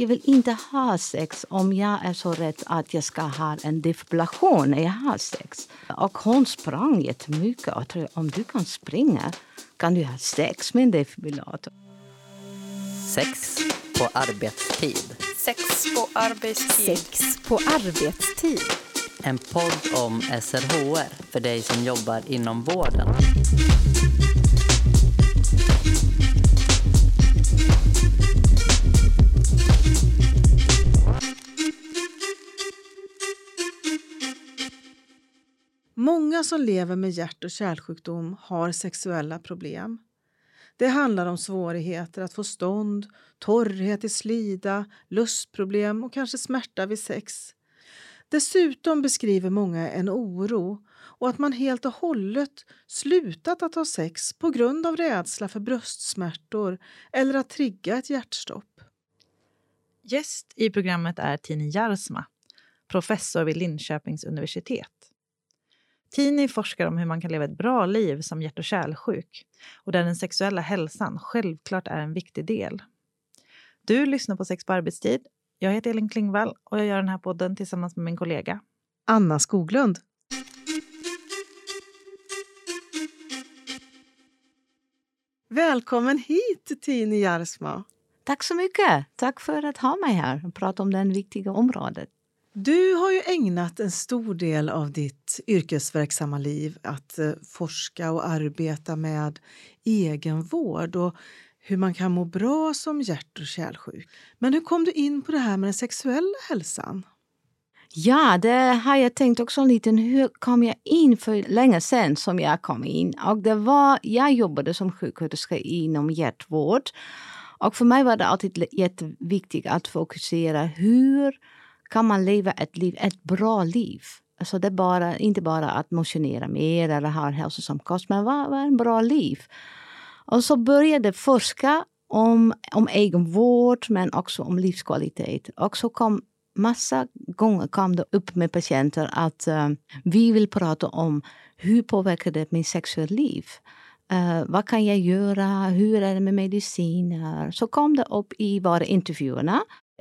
jag vill inte ha sex om jag är så rädd att jag ska ha en defibrillation när jag har sex. Och hon sprang jättemycket. Och jag om du kan springa kan du ha sex med en defibrillator. Sex på arbetstid. Sex på arbetstid. Sex på arbetstid. En podd om SRHR för dig som jobbar inom vården. Många som lever med hjärt och kärlsjukdom har sexuella problem. Det handlar om svårigheter att få stånd, torrhet i slida, lustproblem och kanske smärta vid sex. Dessutom beskriver många en oro och att man helt och hållet slutat att ha sex på grund av rädsla för bröstsmärtor eller att trigga ett hjärtstopp. Gäst i programmet är Tini Jarsma, professor vid Linköpings universitet. Tini forskar om hur man kan leva ett bra liv som hjärt och kärlsjuk och där den sexuella hälsan självklart är en viktig del. Du lyssnar på Sex på arbetstid. Jag heter Elin Klingvall och jag gör den här podden tillsammans med min kollega Anna Skoglund. Välkommen hit, Tini Jarsma. Tack så mycket. Tack för att ha mig här och prata om det viktiga området. Du har ju ägnat en stor del av ditt yrkesverksamma liv att eh, forska och arbeta med egenvård och hur man kan må bra som hjärt och kärlsjuk. Men hur kom du in på det här med den sexuella hälsan? Ja, det har jag tänkt också lite. Hur kom jag in för länge sedan som jag kom in? Och det var, jag jobbade som sjuksköterska inom hjärtvård. Och för mig var det alltid jätteviktigt att fokusera hur kan man leva ett liv, ett bra liv. Alltså det är bara, inte bara att motionera mer eller ha en hälsosam kost, men vad, vad är ett bra liv? Och så började forska om, om egenvård, men också om livskvalitet. Och så kom massa gånger kom det upp med patienter att uh, vi vill prata om hur påverkar det min sexuella liv? Uh, vad kan jag göra? Hur är det med mediciner? Så kom det upp i våra intervjuerna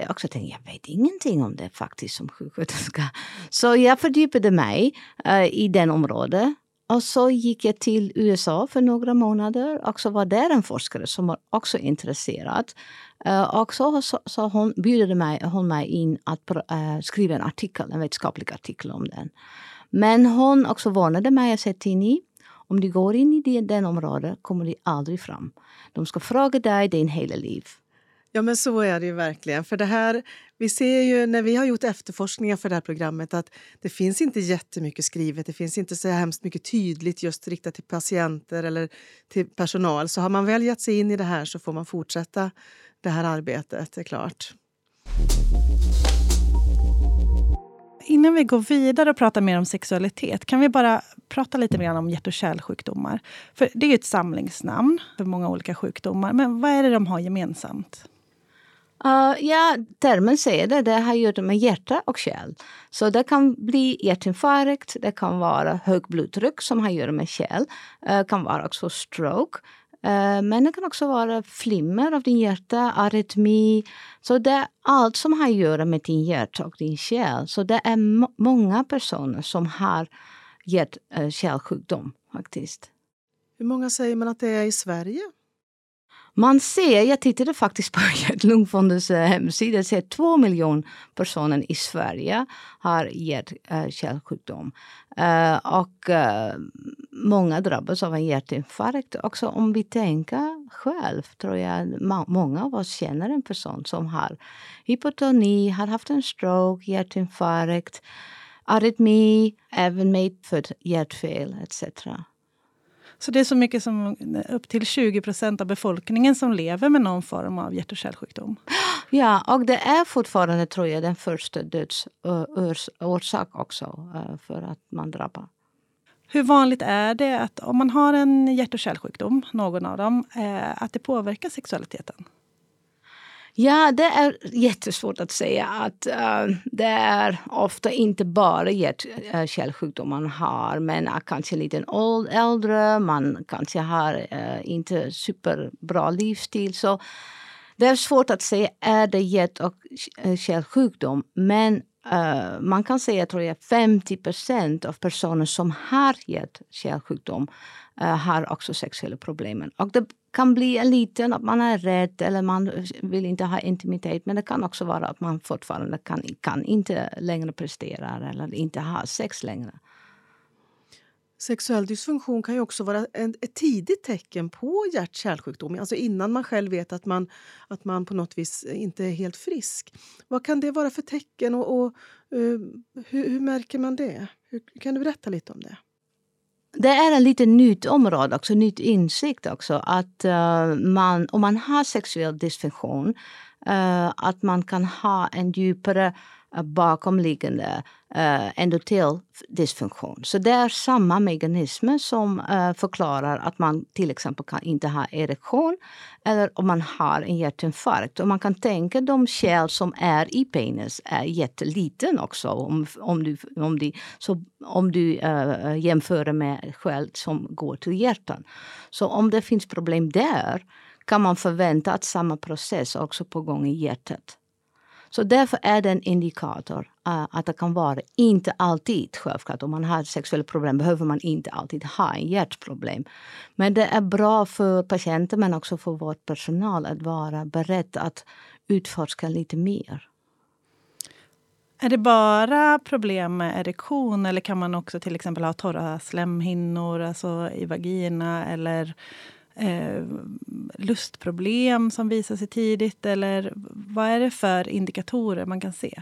också tänkte, jag vet ingenting om det faktiskt som sjuksköterska. Så jag fördjupade mig uh, i den området. Och så gick jag till USA för några månader och så var där en forskare som var också intresserad. Uh, och så, så, så hon bjöd mig, hon mig in att uh, skriva en artikel, en vetenskaplig artikel om den. Men hon också varnade mig och sa Tini, om du går in i den området kommer du aldrig fram. De ska fråga dig din hela liv. Ja, men så är det ju verkligen. För det här, vi ser ju när vi har gjort efterforskningar för det här programmet att det finns inte jättemycket skrivet. Det finns inte så hemskt mycket tydligt just riktat till patienter eller till personal. Så har man väl gett sig in i det här så får man fortsätta det här arbetet, det är klart. Innan vi går vidare och pratar mer om sexualitet kan vi bara prata lite mer om hjärt och kärlsjukdomar. För det är ju ett samlingsnamn för många olika sjukdomar. Men vad är det de har gemensamt? Uh, ja, termen säger det. Det har gjort med hjärta och kärl. Så det kan bli hjärtinfarkt, det kan vara högt blodtryck som har att göra med kärl. Det uh, kan vara också stroke. Uh, men det kan också vara flimmer av din hjärta, arytmi. Så det är allt som har att göra med din hjärta och din kärl. Så det är många personer som har hjärt-kärlsjukdom eh, faktiskt. Hur många säger man att det är i Sverige? Man ser, jag tittade faktiskt på Hjärt-Lungfondens eh, hemsida, ser två miljoner personer i Sverige har hjärt-kärlsjukdom. Eh, eh, och många drabbas av en hjärtinfarkt. Också om vi tänker själv, tror jag många av oss känner en person som har hypotoni, har haft en stroke, hjärtinfarkt, arytmi, även medfött hjärtfel etc. Så det är så mycket som upp till 20 procent av befolkningen som lever med någon form av hjärt och kärlsjukdom. Ja, och det är fortfarande tror jag den första dödsorsak också för att man drabbar. Hur vanligt är det att om man har en hjärt och kärlsjukdom, någon av dem, att det påverkar sexualiteten? Ja, det är jättesvårt att säga. att uh, Det är ofta inte bara hjärt-kärlsjukdom eh, man har men uh, kanske lite äldre, man kanske har uh, inte superbra livsstil. Så Det är svårt att säga, är det hjärt och kärlsjukdom? Men uh, man kan säga, tror jag, 50 procent av personer som har hjärt-kärlsjukdom uh, har också sexuella problem. Och det kan bli en liten, att man är rädd eller man vill inte ha intimitet. Men det kan också vara att man fortfarande kan, kan inte längre prestera eller inte ha sex längre. Sexuell dysfunktion kan ju också vara en, ett tidigt tecken på hjärt-kärlsjukdom, alltså innan man själv vet att man, att man på något vis inte är helt frisk. Vad kan det vara för tecken och, och uh, hur, hur, märker man det? Hur, kan du berätta lite om det? Det är en lite nytt område, också nytt insikt också. Att uh, man, om man har sexuell dysfunktion, uh, att man kan ha en djupare eh, bakomliggande Eh, uh, endoteldysfunktion. Så det är samma mekanismer som uh, förklarar att man till exempel kan inte ha erektion eller om man har en hjärtinfarkt. Och man kan tänka de kärl som är i penis är jätteliten också om, om du, om du, så, om du uh, jämför med kärl som går till hjärtan. Så om det finns problem där kan man förvänta att samma process också på gång i hjärtat. Så därför är det en indikator uh, att det kan vara, inte alltid självklart, om man har sexuella problem behöver man inte alltid ha en hjärtproblem. Men det är bra för patienten men också för vår personal att vara beredd att utforska lite mer. Är det bara problem med erektion eller kan man också till exempel ha torra slemhinnor alltså i vagina eller eh, lustproblem som visar sig tidigt? Eller vad är det för indikatorer man kan se?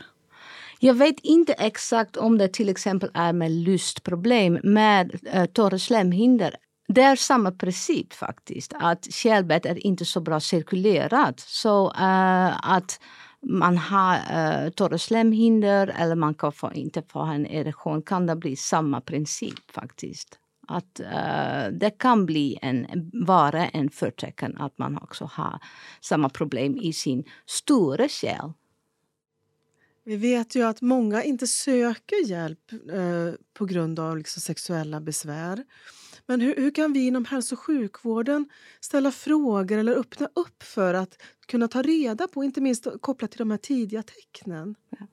Jag vet inte exakt om det till exempel är med lustproblem med eh, torra slemhinder. Det är samma princip faktiskt, att kärlbett är inte så bra cirkulerat. Så uh, att man har uh, torra slemhinder eller man kan få, inte få en erektion kan det bli samma princip faktiskt att uh, det kan bli en, vara en förtecken att man också har samma problem i sin stora själ. Vi vet ju att många inte söker hjälp uh, på grund av liksom sexuella besvär. Men hur, hur, kan vi inom hälso och sjukvården ställa frågor eller öppna upp för att kunna ta reda på, inte minst kopplat till de här tidiga tecknen? Ja.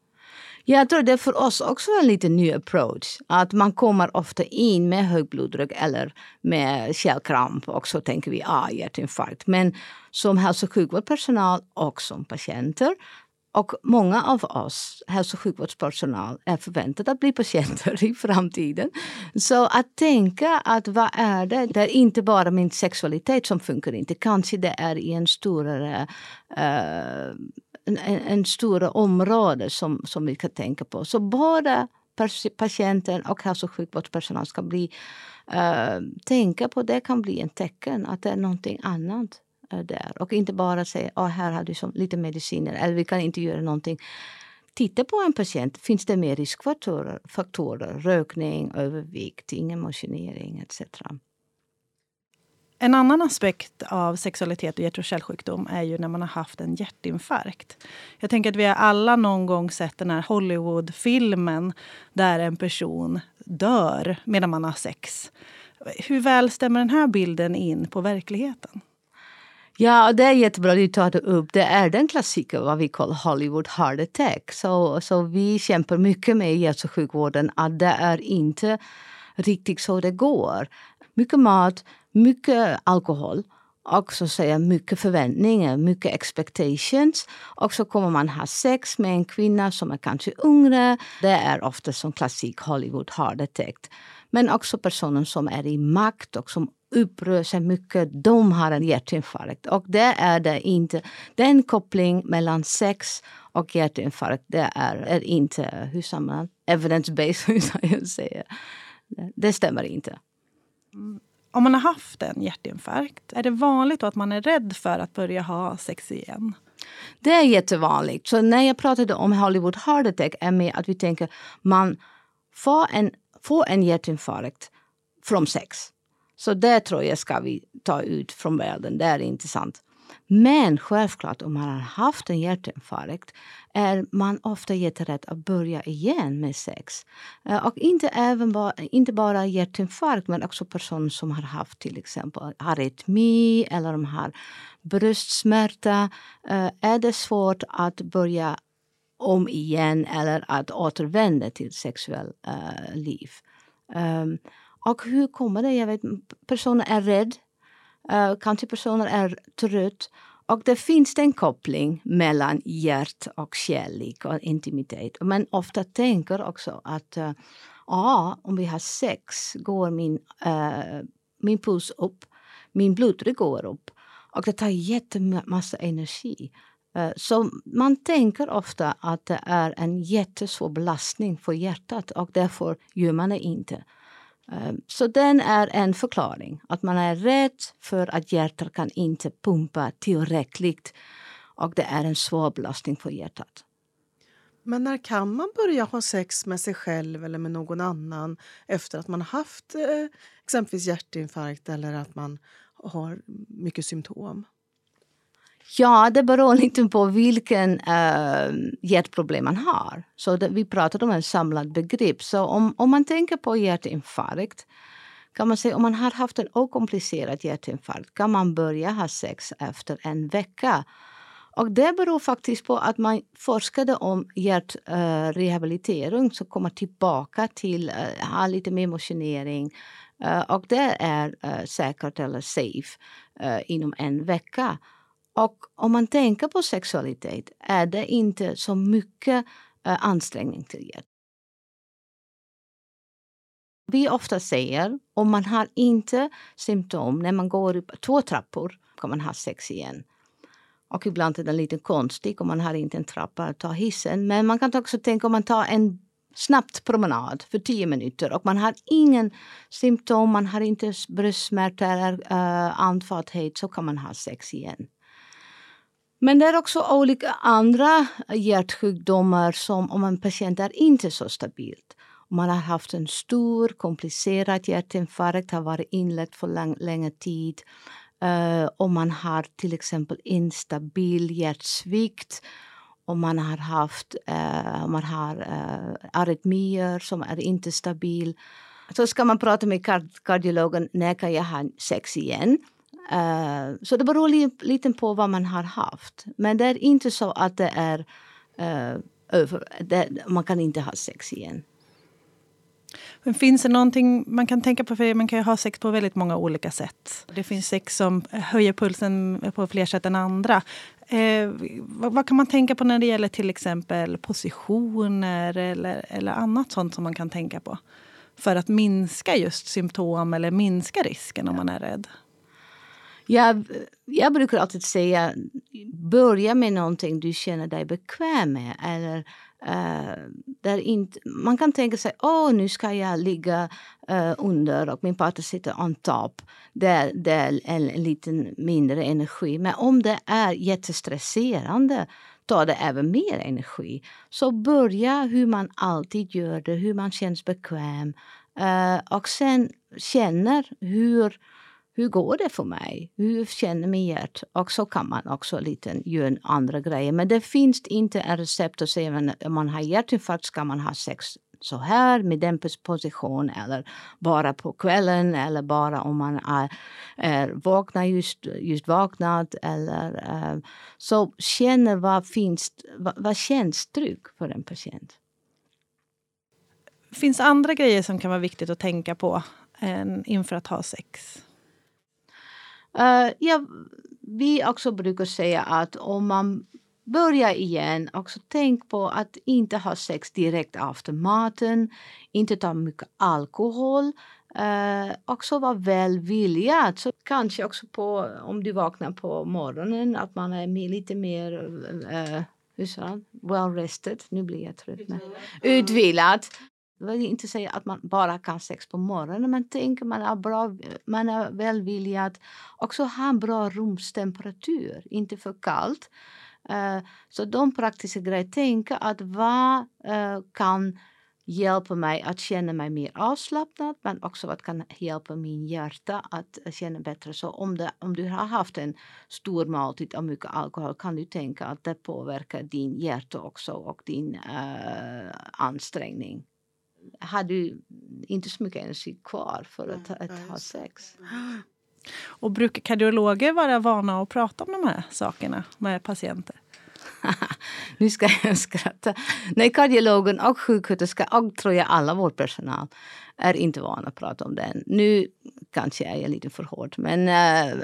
Jag tror det är för oss också en lite ny approach. Att man kommer ofta in med högblodtryck eller med kärlkramp och så tänker vi ah, hjärtinfarkt. Men som hälso och sjukvårdspersonal och som patienter och många av oss hälso och sjukvårdspersonal är förväntade att bli patienter i framtiden. Så att tänka att vad är det? Det är inte bara min sexualitet som funkar inte. Kanske det är i en större uh, en, en stora område som, som vi kan tänka på. Så både patienten och hälso och sjukvårdspersonal ska bli, uh, tänka på det kan bli en tecken att det är någonting annat uh, där. Och inte bara säga att oh, här har du som, lite mediciner eller vi kan inte göra någonting. Titta på en patient. Finns det mer riskfaktorer? Faktorer, rökning, övervikt, ingen motionering etc. En annan aspekt av sexualitet och hjärt och kärlsjukdom är ju när man har haft en hjärtinfarkt. Jag tänker att vi har alla någon gång sett den här Hollywoodfilmen där en person dör medan man har sex. Hur väl stämmer den här bilden in på verkligheten? Ja, det är jättebra att du tar det upp. Det är den klassiker, vad vi kallar Hollywood heart attack. Så, så vi kämpar mycket med i hälso och sjukvården att det är inte riktigt så det går. Mycket mat, mycket alkohol och så säga mycket förväntningar, mycket expectations. Och så kommer man ha sex med en kvinna som är kanske yngre. Det är ofta som klassik Hollywood har det täckt. Men också personer som är i makt och som upprör sig mycket, de har en hjärtinfarkt. Och det är det inte. Den koppling mellan sex och hjärtinfarkt, det är, är inte, hur säger man, evidence-based, hur jag säger. Det stämmer inte. Mm. Om man har haft en hjärtinfarkt, är det vanligt att man är rädd för att börja ha sex igen? Det är jättevanligt. Så när jag pratade om Hollywood heart attack är med att vi tänker man får en, får en hjärtinfarkt från sex. Så det tror jag ska vi ta ut från världen. Det är intressant. Men självklart om man har haft en hjärtinfarkt är man ofta jätterädd att börja igen med sex. Eh, och inte, även bara, inte bara hjärtinfarkt men också personer som har haft till exempel arytmi eller de har bröstsmärta. Eh, är det svårt att börja om igen eller att återvända till sexuellt uh, eh, liv. Um, och hur kommer det? Jag vet, personen är rädd. Eh, uh, kanske är trött. Och det finns en koppling mellan hjärt och kärlek och intimitet. Men ofta tänker också att uh, ah, om vi har sex går min, uh, min puls upp, min blodtryck går upp. Och det tar jättemassa energi. Så man tänker ofta att det är en jättesvår belastning för hjärtat och därför gör man det inte. Ehm, så den är en förklaring, att man är rädd för att hjärtat kan inte pumpa tillräckligt och det är en svår belastning för hjärtat. Men när kan man börja ha sex med sig själv eller med någon annan efter att man haft eh, exempelvis hjärtinfarkt eller att man har mycket symptom? Ja, det beror lite på vilken uh, hjärtproblem man har. Så det, vi pratar om en samlad begrepp. Så om, om man tänker på hjärtinfarkt kan man säga om man har haft en okomplicerad hjärtinfarkt kan man börja ha sex efter en vecka. Och det beror faktiskt på att man forskade om hjärtrehabilitering eh, uh, som kommer tillbaka till uh, ha lite mer motionering. Uh, och det är uh, säkert eller safe inom en vecka. Och om man tänker på sexualitet är det inte så mycket uh, ansträngning till hjälp. Vi ofta säger om man har inte symptom när man går upp två trappor kan man ha sex igen. Och ibland är det lite konstigt om man har inte en trappa att ta hissen. Men man kan också tänka om man tar en snabbt promenad för tio minuter och man har ingen symptom, man har inte bröstsmärta eller uh, andfåddhet så kan man ha sex igen. Men det är också olika andra hjärtsjukdomar som om en patient är inte så stabilt. Om man har haft en stor komplicerad hjärtinfarkt, har varit inlagd för lång, länge tid. Uh, om man har till exempel instabil hjärtsvikt. Om man har haft uh, man har, eh, uh, arytmier som är inte stabil. Så ska man prata med kardiologen, när kan jag ha sex igen? Uh, så det beror li lite på vad man har haft. Men det är inte så att det är uh, över. Det, man kan inte ha sex igen. Men finns det någonting man kan tänka på? För man kan ju ha sex på väldigt många olika sätt. Det finns sex som höjer pulsen på fler sätt än andra. Eh, vad, vad, kan man tänka på när det gäller till exempel positioner eller, eller annat sånt som man kan tänka på? För att minska just symptom eller minska risken om man är rädd. Jag, jag brukar alltid säga, börja med någonting du känner dig bekväm med. Eller, uh, där inte, man kan tänka sig, åh oh, nu ska jag ligga uh, under och min partner sitter on top. Det, det är en, en liten mindre energi. Men om det är jättestresserande tar det även mer energi. Så börja hur man alltid gör det, hur man känns bekväm. Uh, och sen känner hur hur går det för mig? Hur känner min hjärt? Och så kan man också lite göra andra grejer. Men det finns inte en recept att säga att om man har hjärtinfarkt ska man ha sex så här med den position eller bara på kvällen eller bara om man är, är vakna just, just vaknat eller uh, så känner vad finns, vad, vad känns trygg för en patient. Finns andra grejer som kan vara viktigt att tänka på än inför att ha sex? Uh, ja, vi också brukar säga att om man börjar igen, också tänk på att inte ha sex direkt efter maten, inte ta mycket alkohol. Uh, också vara välviljad. Så kanske också på, om du vaknar på morgonen att man är lite mer uh, hur sa well rested. Nu blir jag trött. Utvilad. Jag vill inte säga att man bara kan sex på morgonen men tänk man är, bra, man är välvillig att också ha en bra rumstemperatur, inte för kallt. Uh, så de praktiska grejerna, tänka att vad uh, kan hjälpa mig att känna mig mer avslappnad men också vad kan hjälpa min hjärta att känna bättre. Så om, det, om du har haft en stor måltid av mycket alkohol kan du tänka att det påverkar din hjärta också och din uh, ansträngning. Har du inte så mycket energi kvar för att, att, att ha sex. Och brukar kardiologer vara vana att prata om de här sakerna med patienter? nu ska jag skratta. Nej, kardiologen och sjuksköterska och tror jag alla vårdpersonal är inte vana att prata om den. Nu kanske jag är lite för hård men äh,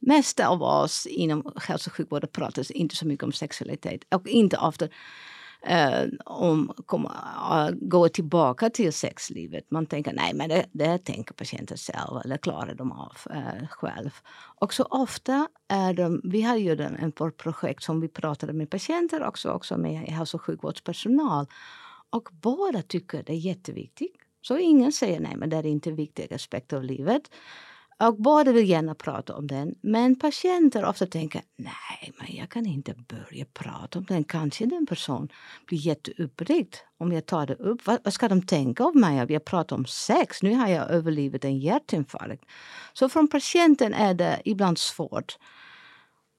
mesta av oss inom hälso och sjukvården pratar inte så mycket om sexualitet och inte ofta eh, om komma, eh, gå tillbaka till sexlivet. Man tänker nej men det, det tänker patienten själv eller klarar de av eh, själv. Och så ofta är de, vi har ju en, en projekt som vi pratade med patienter också, också med hälso och sjukvårdspersonal. Och båda tycker det är jätteviktigt. Så ingen säger nej men det är inte en viktig aspekt av livet. Och båda vill gärna prata om den. Men patienter ofta tänker nej, men jag kan inte börja prata om den. Kanske den person blir jätteuppryckt om jag tar det upp. Vad, vad ska de tänka om mig? Jag pratar om sex. Nu har jag överlevt en hjärtinfarkt. Så från patienten är det ibland svårt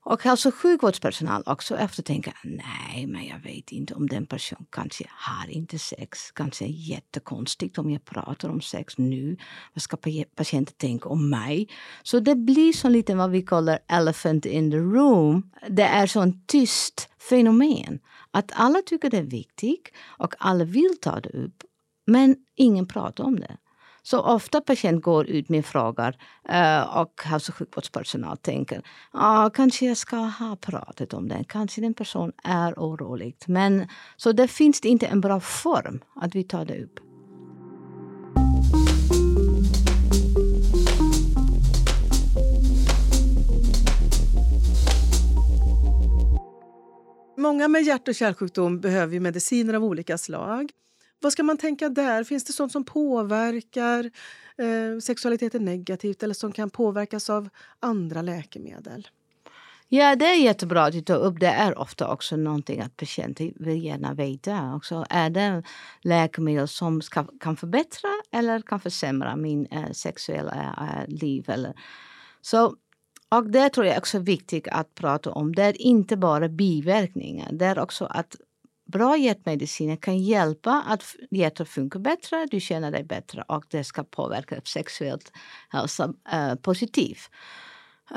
och hälso och sjukvårdspersonal också eftertänker, nej men jag vet inte om den personen kanske har inte sex. Kanske är jättekonstigt om jag pratar om sex nu. Vad ska patienten tänka om mig? Så det blir så lite vad vi kallar elephant in the room. Det är sån tyst fenomen. Att alla tycker det är viktigt och alla vill ta det upp. Men ingen pratar om det. Så ofta patient går ut med frågor eh, och hälso och sjukvårdspersonal tänker ah, kanske jag ska ha pratat om det. Kanske den person är orolig. Men så det finns inte en bra form att vi tar det upp. Många med hjärt och kärlsjukdom behöver mediciner av olika slag. Vad ska man tänka där? Finns det sånt som påverkar eh, sexualiteten negativt eller som kan påverkas av andra läkemedel? Ja, det är jättebra att du tar upp. Det är ofta också någonting att patienter vill gärna veta. Också, är det läkemedel som ska, kan förbättra eller kan försämra min eh, sexuella eh, liv? Eller, så, och det tror jag också är viktigt att prata om. Det är inte bara biverkningar. Det är också att bra hjärtmediciner kan hjälpa att hjärtat funkar bättre, du känner dig bättre och det ska påverka sexuellt hälsa äh, positivt.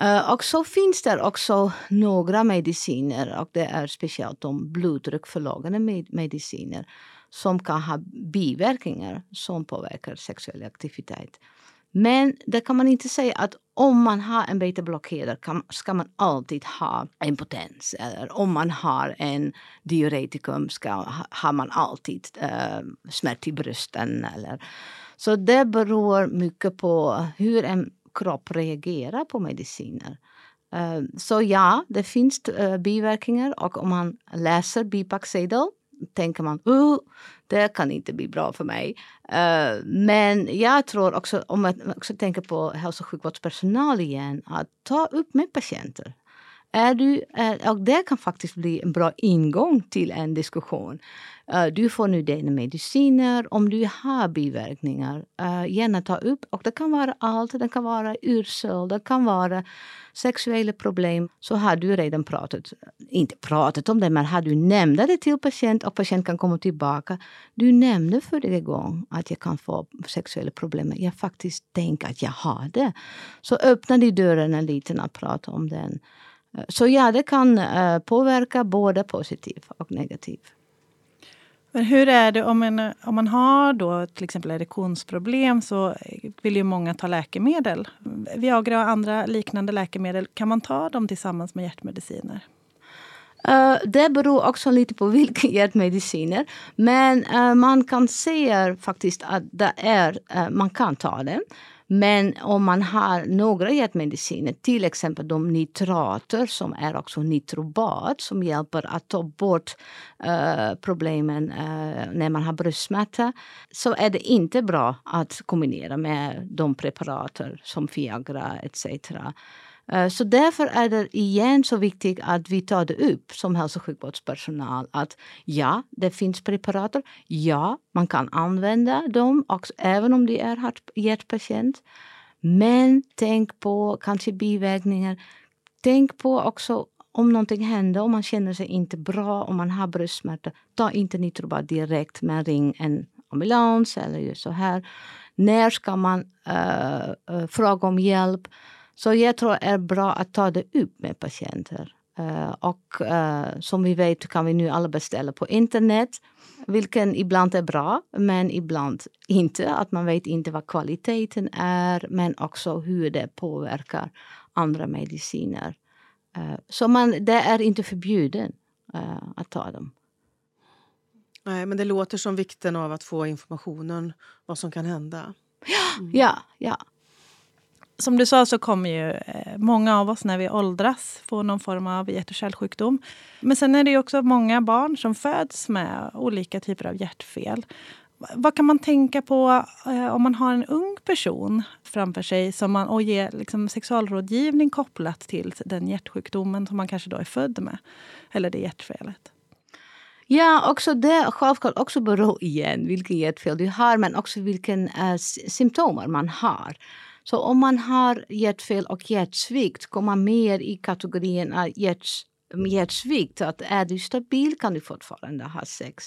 Uh, och så finns det också några mediciner och det är speciellt de blodtryckförlågande med mediciner som kan ha biverkningar som påverkar sexuell aktivitet. Men det kan man inte säga att om man har en betablockerare ska man alltid ha impotens. Eller om man har en diuretikum ska, har man alltid eh, äh, smärta i brösten. Eller. Så det beror mycket på hur en kropp reagerar på mediciner. Äh, så ja, det finns äh, biverkningar och om man läser bipacksedel tänker man uh, det kan inte bli bra för mig. Uh, men jag tror också, om man också tänker på hälso och sjukvårdspersonal igen, att ta upp med patienter. Är du, eh, och det kan faktiskt bli en bra ingång till en diskussion. Eh, du får nu dina mediciner. Om du har biverkningar, eh, gärna ta upp. Och det kan vara allt. Det kan vara yrsel, det kan vara sexuella problem. Så har du redan pratat, inte pratat om det, men har du nämnt det till patient och patient kan komma tillbaka. Du nämnde förra gången att jag kan få sexuella problem. Jag faktiskt tänker att jag har det. Så öppna de dörren lite och prata om den. Så ja, det kan uh, påverka både positivt och negativt. Men hur är det om man, om man har då till exempel erektionsproblem så vill ju många ta läkemedel. Viagra och andra liknande läkemedel, kan man ta dem tillsammans med hjärtmediciner? Uh, det beror också lite på vilka hjärtmediciner. Men uh, man kan se faktiskt att det är, uh, man kan ta det. Men om man har några hjärtmediciner, till exempel de nitrater som är också nitrobat som hjälper att ta bort uh, problemen uh, när man har bröstsmärta så är det inte bra att kombinera med de preparater som Viagra etc. Eh, så därför är det igen så viktigt att vi tar det upp som hälso och sjukvårdspersonal. Att ja, det finns preparater. Ja, man kan använda dem också, även om det är hjärtpatient. Men tänk på kanske biverkningar. Tänk på också om någonting händer, om man känner sig inte bra, om man har bröstsmärta. Ta inte nitrobat direkt, men ring en ambulans eller gör så här. När ska man uh, uh, fråga om hjälp? Så jag tror det är bra att ta det upp med patienter. Eh, och eh, som vi vet kan vi nu alla beställa på internet. Vilken ibland är bra, men ibland inte. Att man vet inte vad kvaliteten är, men också hur det påverkar andra mediciner. Eh, så man, det är inte förbjuden att ta dem. Nej, men det låter som vikten av att få informationen vad som kan hända. Ja, ja. Som du sa så kommer ju eh, många av oss när vi åldras få någon form av hjärt och kärlsjukdom. Men sen är det ju också många barn som föds med olika typer av hjärtfel. Vad kan man tänka på eh, om man har en ung person framför sig som man, och ger liksom, sexualrådgivning kopplat till den hjärtsjukdomen som man kanske då är född med? Eller det hjärtfelet. Ja, också det självklart också beror igen vilken hjärtfel du har men också vilken uh, symptomer man har. Så om man har hjärtfel och hjärtsvikt kommer man mer i kategorin av mm, hjärtsvikt. Att är du stabil kan du fortfarande ha sex.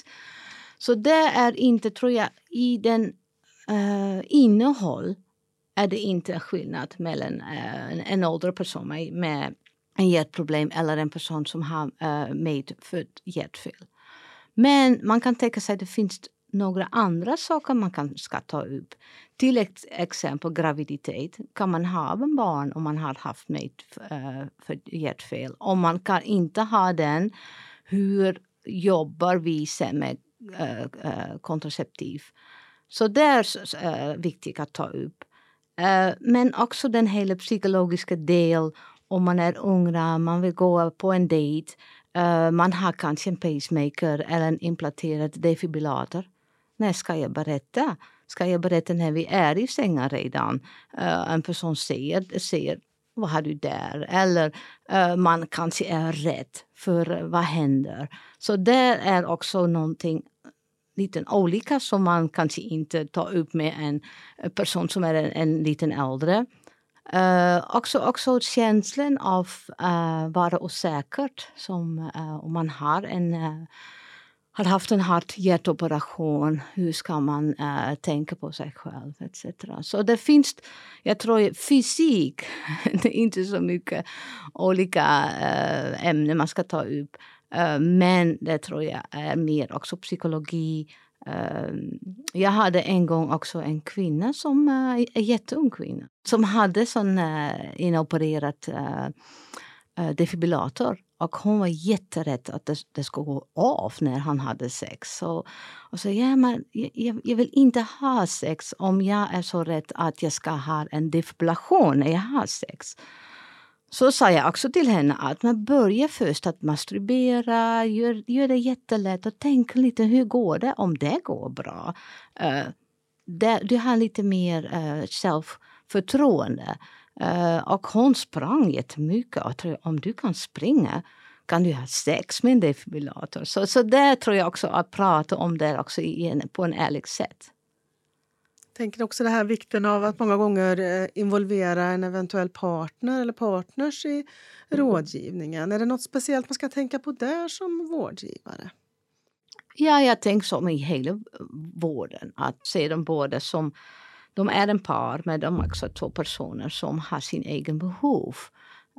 Så det är inte, tror jag, i den uh, innehåll är det inte skillnad mellan uh, en, en äldre person med, med en hjärtproblem eller en person som har eh, uh, medfött hjärtfel. Men man kan tänka sig att det finns några andra saker man kan, ska ta upp. Till exempel graviditet. Kan man ha en barn om man har haft med uh, för hjärtfel? Om man kan inte ha den, hur jobbar vi sen med äh, kontraceptiv? Så det är eh, viktigt att ta upp. men också den hela psykologiska del om man är unga, man vill gå på en dejt. Uh, man har kanske en pacemaker eller en implanterad defibrillator. När ska jag berätta? Ska jag berätta när vi är i sängen redan? Uh, en person säger, säger vad har du där? Eller uh, man kanske är rädd för eh, vad händer. Så det är också någonting lite olika som man kanske inte tar upp med en person som är en, en liten äldre. Uh, också, också känslan av uh, vara osäkert som uh, om man har en har haft en hjärtoperation, hur ska man eh, tänka på sig själv etc. Så det finns, jag tror fysik, det är inte så mycket olika eh, ämnen man ska ta upp. Eh, men det tror jag är mer också psykologi, jag hade en gång också en kvinna som en jätteung kvinna som hade sån inopererad defibrillator. Och hon var jätterädd att det, det skulle gå av när han hade sex. Så, och så, ja, men jag, jag vill inte ha sex om jag är så rädd att jag ska ha en defibrillation när jag har sex. Så sa jag också till henne att man börjar först att masturbera, gör, gör det jättelätt och tänk lite hur går det om det går bra. Uh, det, du har lite mer eh, uh, självförtroende. Uh, och hon sprang jättemycket. Och tror, om du kan springa kan du ha sex med en defibrillator. Så, så där tror jag också att prata om det också en, på en ärligt sätt. Jag tänker också det här vikten av att många gånger involvera en eventuell partner eller partners i rådgivningen. Är det något speciellt man ska tänka på där som vårdgivare? Ja, jag tänker som i hela vården. Att se dem båda som de är en par, men de är också två personer som har sin egen behov.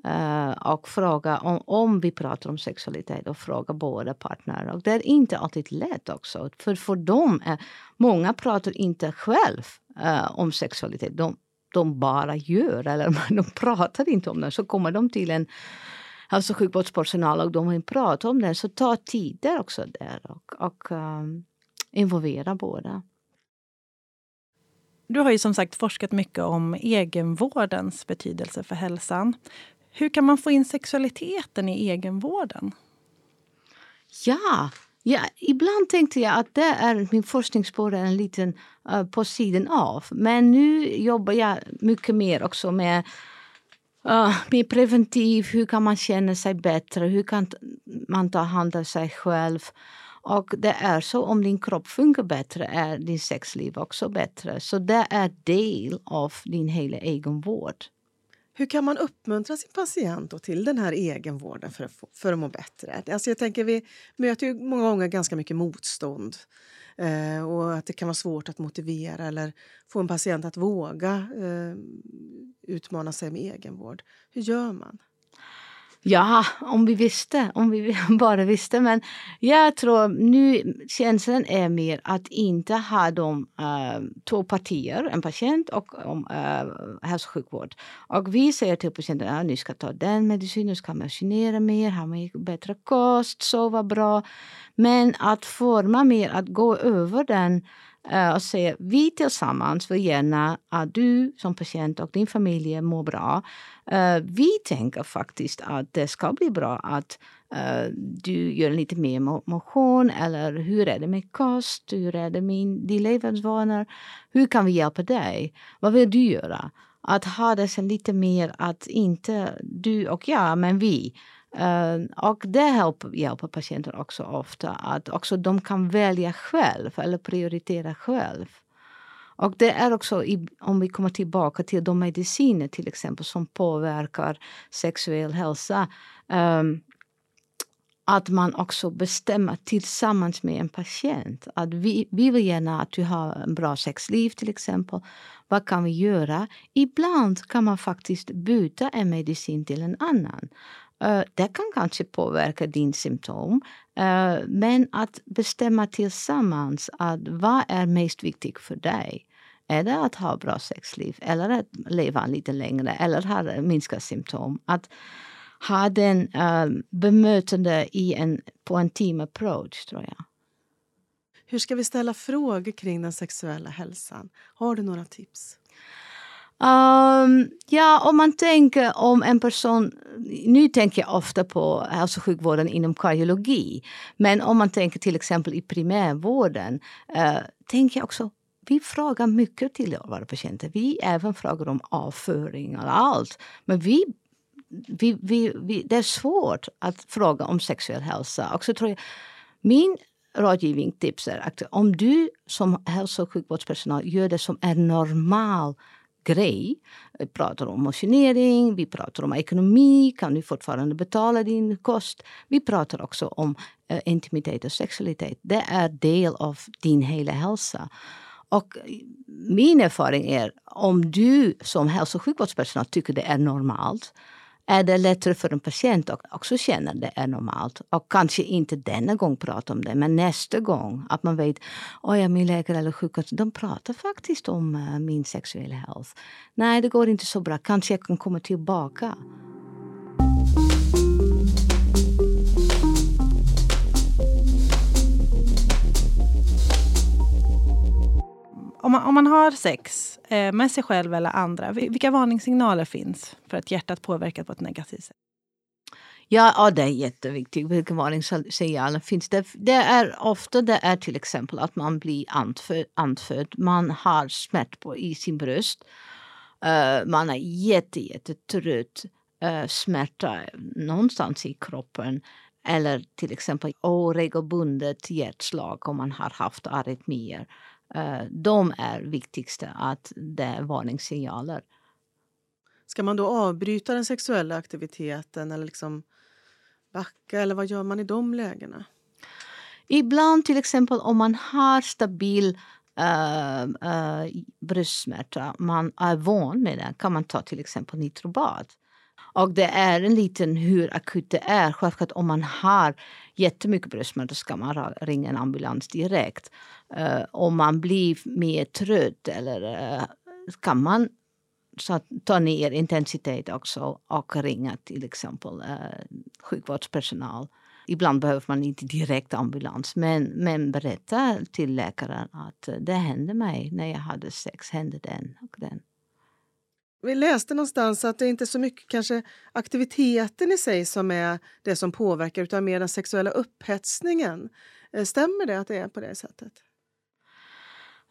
Uh, och fråga om, om vi pratar om sexualitet och fråga båda partner. Och det är inte alltid lätt också. För för dem, är, många pratar inte själv uh, om sexualitet. De, de bara gör, eller de pratar inte om det. Så kommer de till en hälso och sjukvårdspersonal och de vill prata om det. Så ta tid där också där och, och um, involvera båda. Du har ju som sagt forskat mycket om egenvårdens betydelse för hälsan. Hur kan man få in sexualiteten i egenvården? Ja, ja ibland tänkte jag att det är min forskningsspår en liten uh, på sidan av. Men nu jobbar jag mycket mer också med uh, mer preventiv, hur kan man känna sig bättre, hur kan man ta hand om sig själv. Och det är så om din kropp funkar bättre är din sexliv också bättre. Så det är del av din hela egenvård. Hur kan man uppmuntra sin patient till den här egenvården för att, för att må bättre? Alltså jag tänker, vi möter ju många gånger ganska mycket motstånd eh, och att det kan vara svårt att motivera eller få en patient att våga eh, utmana sig med egenvård. Hur gör man? Ja, om vi visste, om vi bara visste. Men jag tror nu känslan är mer att inte ha de uh, eh, två partier, en patient och um, uh, hälso och sjukvård. Och vi säger till patienten att ja, ni ska ta den medicinen, ni ska motionera mer, ha mer, bättre kost, sova bra. Men att forma mer, att gå över den Eh, och säger vi tillsammans vill gärna att du som patient och din familj mår bra. Eh, vi tänker faktiskt att det ska bli bra att eh, du gör lite mer motion eller hur är det med kost, hur är det med dina levnadsvanor, hur kan vi hjälpa dig, vad vill du göra? Att ha det lite mer att inte du och jag, men vi Uh, och det hjälper, hjälper patienter också ofta att också de kan välja själv eller prioritera själv. Och det är också, i, om vi kommer tillbaka till de mediciner till exempel som påverkar sexuell hälsa. Um, att man också bestämmer tillsammans med en patient. Att vi, vi vill gärna att du har en bra sexliv till exempel. Vad kan vi göra? Ibland kan man faktiskt byta en medicin till en annan. Eh, det kan kanske påverka din symptom. Eh, men att bestämma tillsammans att vad är mest viktigt för dig. Är det att ha bra sexliv eller att leva lite längre eller ha minska symptom? Att ha den uh, bemötande i en, på en team approach, tror jag. Hur ska vi ställa frågor kring den sexuella hälsan? Har du några tips? Um, ja, om man tänker om en person... Nu tänker jag ofta på hälso och sjukvården inom kardiologi. Men om man tänker till exempel i primärvården uh, tänker jag också vi frågar mycket till våra patienter. Vi även frågar om avföring och allt. Men vi, vi, vi, vi, det är svårt att fråga om sexuell hälsa. Och så tror jag, min rådgivning tips är att om du som hälso och sjukvårdspersonal gör det som är normalt grej. Vi pratar om motionering, vi pratar om ekonomi, kan du fortfarande betala din kost? Vi pratar också om uh, intimitet och sexualitet. Det är del av din hela hälsa. Och eh, min erfarenhet är om du som hälso och sjukvårdspersonal tycker det är normalt är det lättare för en patient att också känna att det är normalt. Och kanske inte denna gång prata om det, men nästa gång. Att man vet att min läkare eller sjuksköterska de pratar faktiskt om uh, min sexuella hälsa. Nej, det går inte så bra. Kanske jag kan komma tillbaka. Om man, om man har sex eh, med sig själv eller andra, vilka varningssignaler finns för att hjärtat påverkas på ett negativt sätt? Ja, ja, det är jätteviktigt. Vilka varningssignaler finns det? Det är ofta det är till exempel att man blir andfödd. andfödd. Man har smärta i sin bröst. Uh, man är jätte, jättetrött. Uh, smärta någonstans i kroppen. Eller till exempel oregelbundet hjärtslag om man har haft arytmier. Eh, de är viktigaste, att det är varningssignaler. Ska man då avbryta den sexuella aktiviteten eller liksom backa eller vad gör man i de lägena? Ibland till exempel om man har stabil uh, uh, bröstsmärta, man är van med det, kan man ta till exempel nitrobat. Och det är en liten hur akut det är. Självklart om man har jättemycket bröstsmärta ska man ringa en ambulans direkt. Uh, om man blir mer trött eller eh, uh, kan man så ta ner intensitet också och ringa till exempel uh, sjukvårdspersonal. Ibland behöver man inte direkt ambulans men, men berätta till läkaren att det hände mig när jag hade sex, hände den och den vi läste någonstans att det inte är så mycket kanske aktiviteten i sig som är det som påverkar utan mer den sexuella upphetsningen. Eh, stämmer det att det är på det sättet?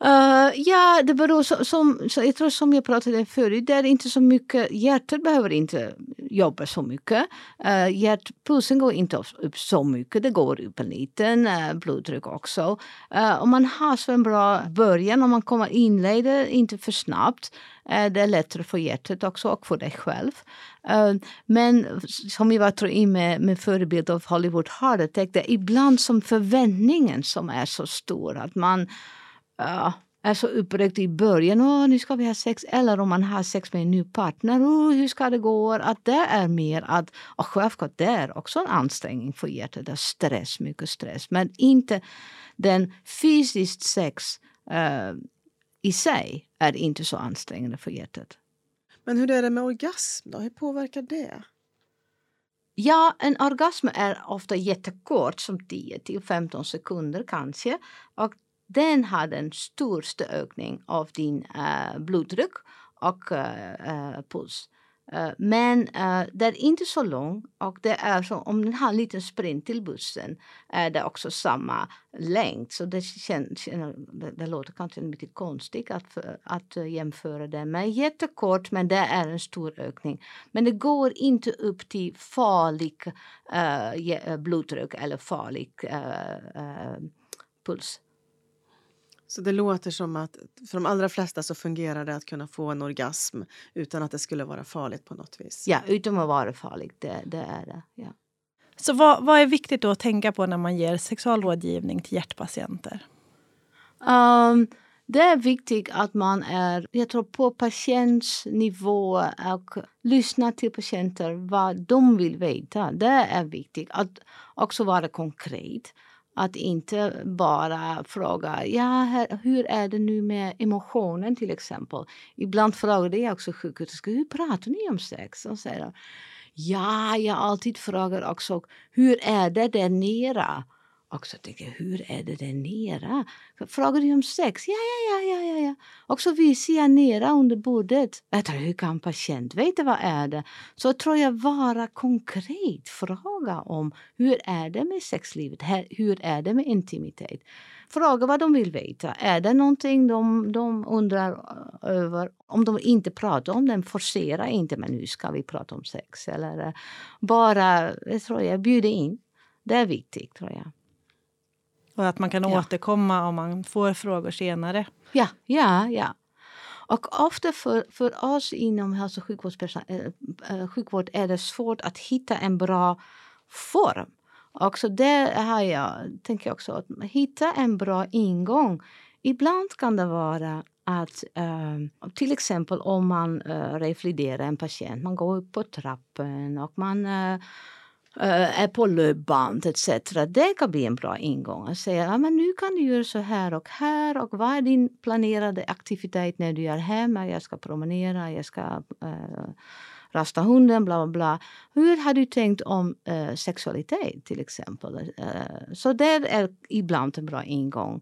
Uh, ja, det beror som, som, så jag tror som jag pratade förut, det är inte så mycket, hjärtat behöver inte jobba så mycket. Uh, hjärtpulsen går inte upp så mycket, det går upp en liten, uh, blodtryck också. Uh, om man har så en bra början, om man kommer inleda inte för snabbt, uh, det är lättare för hjärtat också och för dig själv. Uh, men som jag var tror in med, med förebild av Hollywood Heart Attack, det är ibland som förväntningen som är så stor att man är så upprörd i början. Åh, nu ska vi ha sex. Eller om man har sex med en ny partner. Åh, hur ska det gå? Att det är mer att, och självklart det är också en ansträngning för hjärtat. Det är stress, mycket stress. Men inte den fysiskt sex uh, i sig är inte så ansträngande för hjärtat. Men hur är det med orgasm då? Hur påverkar det? Ja, en orgasm är ofta jättekort, som 10 till 15 sekunder kanske. Och den har den största ökning av din uh, blodtryck och uh, puls. Uh, men det är inte så lång och det är så, om den har en liten sprint till bussen är det också samma längd. Så det, känns, det, det låter kanske lite konstigt att, att jämföra det med jättekort men det är en stor ökning. Men det går inte upp till farlig blodtryck eller farlig puls. Så det låter som att för de allra flesta så fungerar det att kunna få en orgasm utan att det skulle vara farligt på något vis. Ja, utan att vara farligt. Det, det är det. Ja. Så vad, vad är viktigt då att tänka på när man ger sexualrådgivning till hjärtpatienter? Um, det är viktigt att man är jag tror, på patientnivå och lyssnar till patienter vad de vill veta. Det är viktigt. Att också vara konkret. Att inte bara fråga ja, hur är det nu med emotionen till exempel. Ibland frågar jag också sjuksköterskor hur pratar ni om sex? Och säger ja, jag alltid frågar också hur är det där nere? Och så tänker jag, hur är det där nere? Frågar du om sex? Ja, ja, ja, ja, ja. Och så visar jag nere under bordet. Jag tror, hur kan patient veta vad är det? Så tror jag vara konkret. Fråga om hur är det med sexlivet? Hur är det med intimitet? Fråga vad de vill veta. Är det någonting de, de undrar över? Om de inte pratar om det, forcera inte. Men nu ska vi prata om sex. Eller bara, jag tror jag, bjuda in. Det är viktigt tror jag. Och att man kan ja. återkomma om man får frågor senare. Ja, ja, ja. Och ofta för, för oss inom hälso och äh, sjukvård är det svårt att hitta en bra form. Och så där har jag, tänker jag också, att hitta en bra ingång. Ibland kan det vara att äh, till exempel om man äh, reflekterar en patient, man går upp på trappen och man Eh, är på löpband etc. Det kan bli en bra ingång. Att säga ja, men nu kan du göra så här och här och vad är din planerade aktivitet när du är hemma? Jag ska promenera, jag ska uh, rasta hunden, bla bla bla. Hur har du tänkt om uh, sexualitet till exempel? Uh, så det är ibland en bra ingång.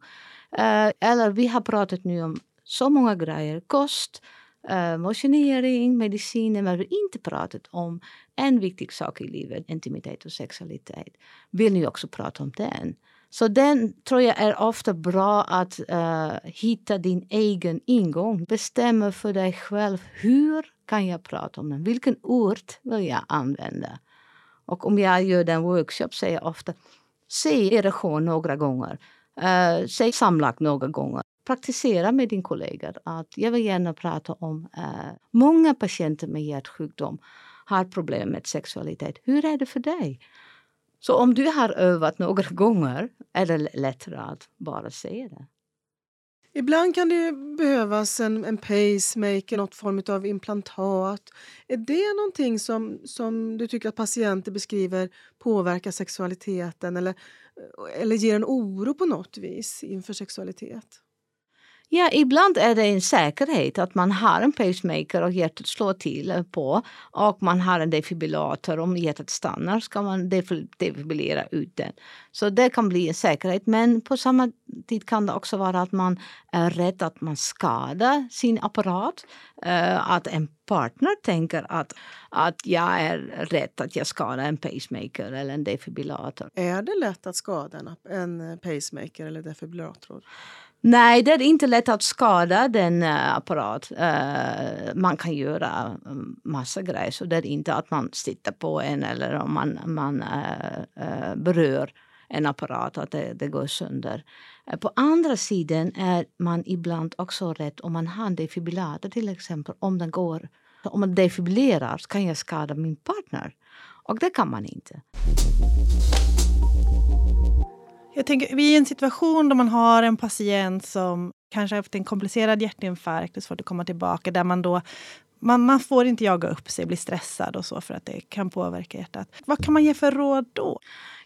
eller vi har pratat nu om så många grejer. Kost, Eh, uh, motionering, mediciner, men vi har inte pratat om en viktig sak i livet, intimitet och sexualitet. Vill ni också prata om den? Så den tror jag är ofta bra att uh, hitta din egen ingång. Bestämma för dig själv hur kan jag prata om den? Vilken ord vill jag använda? Och om jag gör den workshop säger jag ofta se erektion några gånger. Uh, säg samlag några gånger praktisera med din kollega att jag vill gärna prata om eh, många patienter med hjärtsjukdom har problem med sexualitet. Hur är det för dig? Så om du har övat några gånger är det lättare att bara säga det. Ibland kan det behövas en, en pacemaker, något form av implantat. Är det någonting som, som du tycker att patienter beskriver påverkar sexualiteten eller, eh, eller ger en oro på något vis inför sexualitet? Ja, ibland är det en säkerhet att man har en pacemaker och hjärtat slår till på och man har en defibrillator. Om hjärtat stannar ska man defibrillera ut den. Så det kan bli en säkerhet. Men på samma tid kan det också vara att man är rädd att man skadar sin apparat. Eh, att en partner tänker att, att jag är rädd att jag skadar en pacemaker eller en defibrillator. Är det lätt att skada en pacemaker eller defibrillator? Nej, det är inte lätt att skada den uh, apparat. Uh, man kan göra mm, massa grejer, så det är inte att man sitter på en eller om man, man uh, berör en apparat, att det, det går sönder. På andra sidan är man ibland också rädd om man har en defibrillator till exempel, om den går. Om man defibrillerar så kan jag skada min partner. Och det kan man inte. Jag tänker, vi är i en situation då man har en patient som kanske har haft en komplicerad hjärtinfarkt och svårt att komma tillbaka. Där man då man, man får inte jaga upp sig, bli stressad och så för att det kan påverka hjärtat. Vad kan man ge för råd då?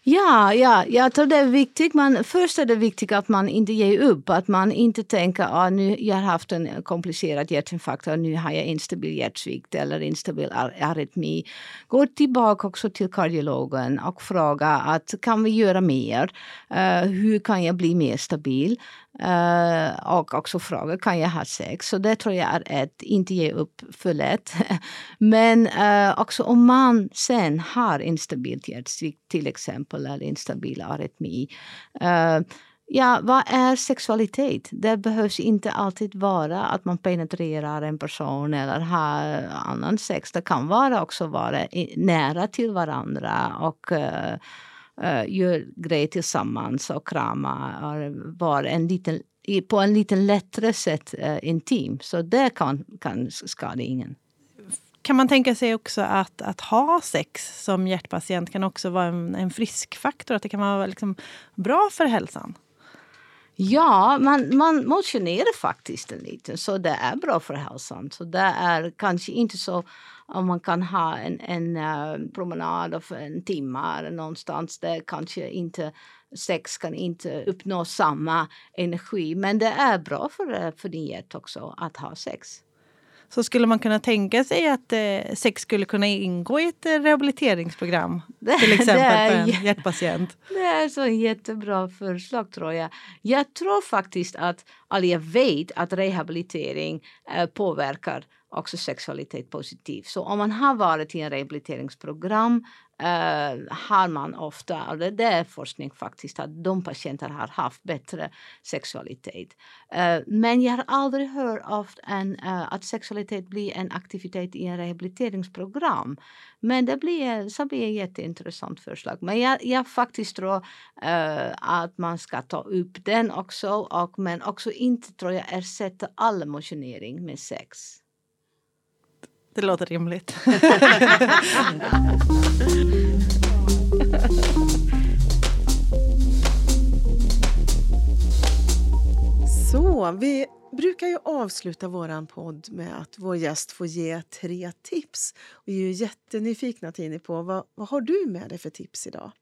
Ja, ja, jag tror det är viktigt. Man, först är det viktigt att man inte ger upp. Att man inte tänker att ah, nu jag har haft en komplicerad hjärtinfarkt och nu har jag instabil hjärtsvikt eller instabil arytmi. Gå tillbaka också till kardiologen och fråga att kan vi göra mer? Uh, hur kan jag bli mer stabil? Uh, och också fråga, kan jag ha sex? Så det tror jag är ett, inte ge upp för lätt. Men uh, också om man sen har instabilt hjärtsvikt till exempel, eller instabil arytmi. Uh, eh, ja, vad är sexualitet? Det behövs inte alltid vara att man penetrerar en person eller har annan sex. Det kan vara också vara nära till varandra och uh, gör grejer tillsammans och krama och vara en liten, på en lite lättare sätt uh, intim. Så det kan, kan skada ingen. Kan man tänka sig också att, att ha sex som hjärtpatient kan också vara en, en friskfaktor? Att det kan vara liksom bra för hälsan? Ja, man, man motionerar faktiskt en liten så det är bra för hälsan. Så det är kanske inte så om man kan ha en, en uh, promenad för en timme någonstans. Det kanske inte, sex kan inte uppnå samma energi. Men det är bra för, för din hjärta också att ha sex. Så skulle man kunna tänka sig att eh, sex skulle kunna ingå i ett eh, rehabiliteringsprogram? Till exempel är, för en hjärtpatient. Det är så jättebra förslag tror jag. Jag tror faktiskt att, eller jag vet att rehabilitering eh, påverkar också sexualitet positivt. Så om man har varit i en rehabiliteringsprogram eh, har man ofta, och det är forskning faktiskt, att de patienter har haft bättre sexualitet. Eh, men jag har aldrig hört av en, eh, att sexualitet blir en aktivitet i en rehabiliteringsprogram. Men det blir, så blir ett jätteintressant förslag. Men jag, jag faktiskt tror eh, att man ska ta upp den också, och, men också inte tror jag ersätta all motionering med sex. Det låter rimligt. Så, vi brukar ju avsluta vår podd med att vår gäst får ge tre tips. Vi är ju jättenyfikna Tini på vad, vad har du med dig för tips idag?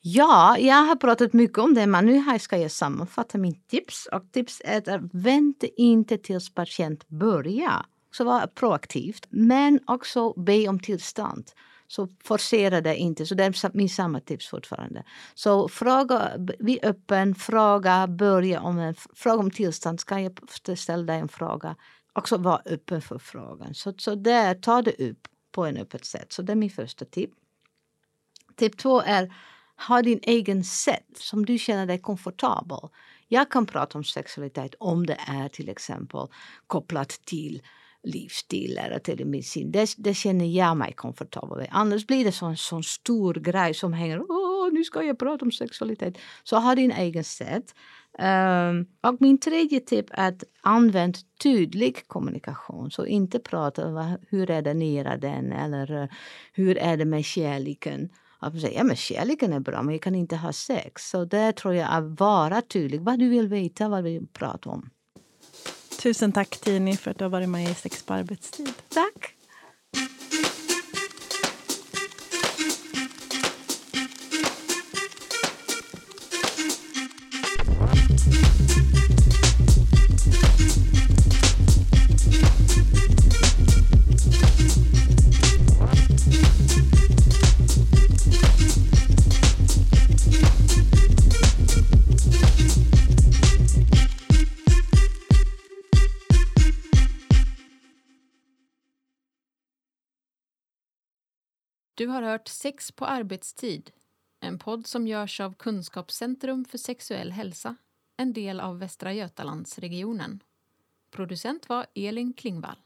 Ja, jag har pratat mycket om det men nu ska jag sammanfatta mitt tips. Och tips är att vänta inte tills patient börjar så vara proaktivt. Men också be om tillstånd. Så forcera det inte. Så det är min samma tips fortfarande. Så fråga, vi är öppen, fråga, börja om en fråga om tillstånd. Ska jag ställa dig en fråga? Också vara öppen för frågan. Så, så där, ta det upp på en öppet sätt. Så det är min första tip. Tip två är ha din egen sätt som du känner dig komfortabel. Jag kan prata om sexualitet om det är till exempel kopplat till livsstil eller till medicin. Det, det känner jag mig komfortabel med. Annars blir det en sån stor grej som hänger. Åh, nu ska jag prata om sexualitet. Så ha din egen sätt. Um, och min tredje tip är att använd tydlig kommunikation. Så inte prata om hur är det nere den eller uh, hur är det med kärleken. Att säga, ja men kärleken är bra men jag kan inte ha sex. Så det tror jag att vara tydlig. Vad du vill veta, vad vi pratar om. Tusen tack Tini för att du har varit med i Sex på arbetstid. Tack. Du har hört Sex på arbetstid, en podd som görs av Kunskapscentrum för sexuell hälsa, en del av Västra Götalandsregionen. Producent var Elin Klingvall.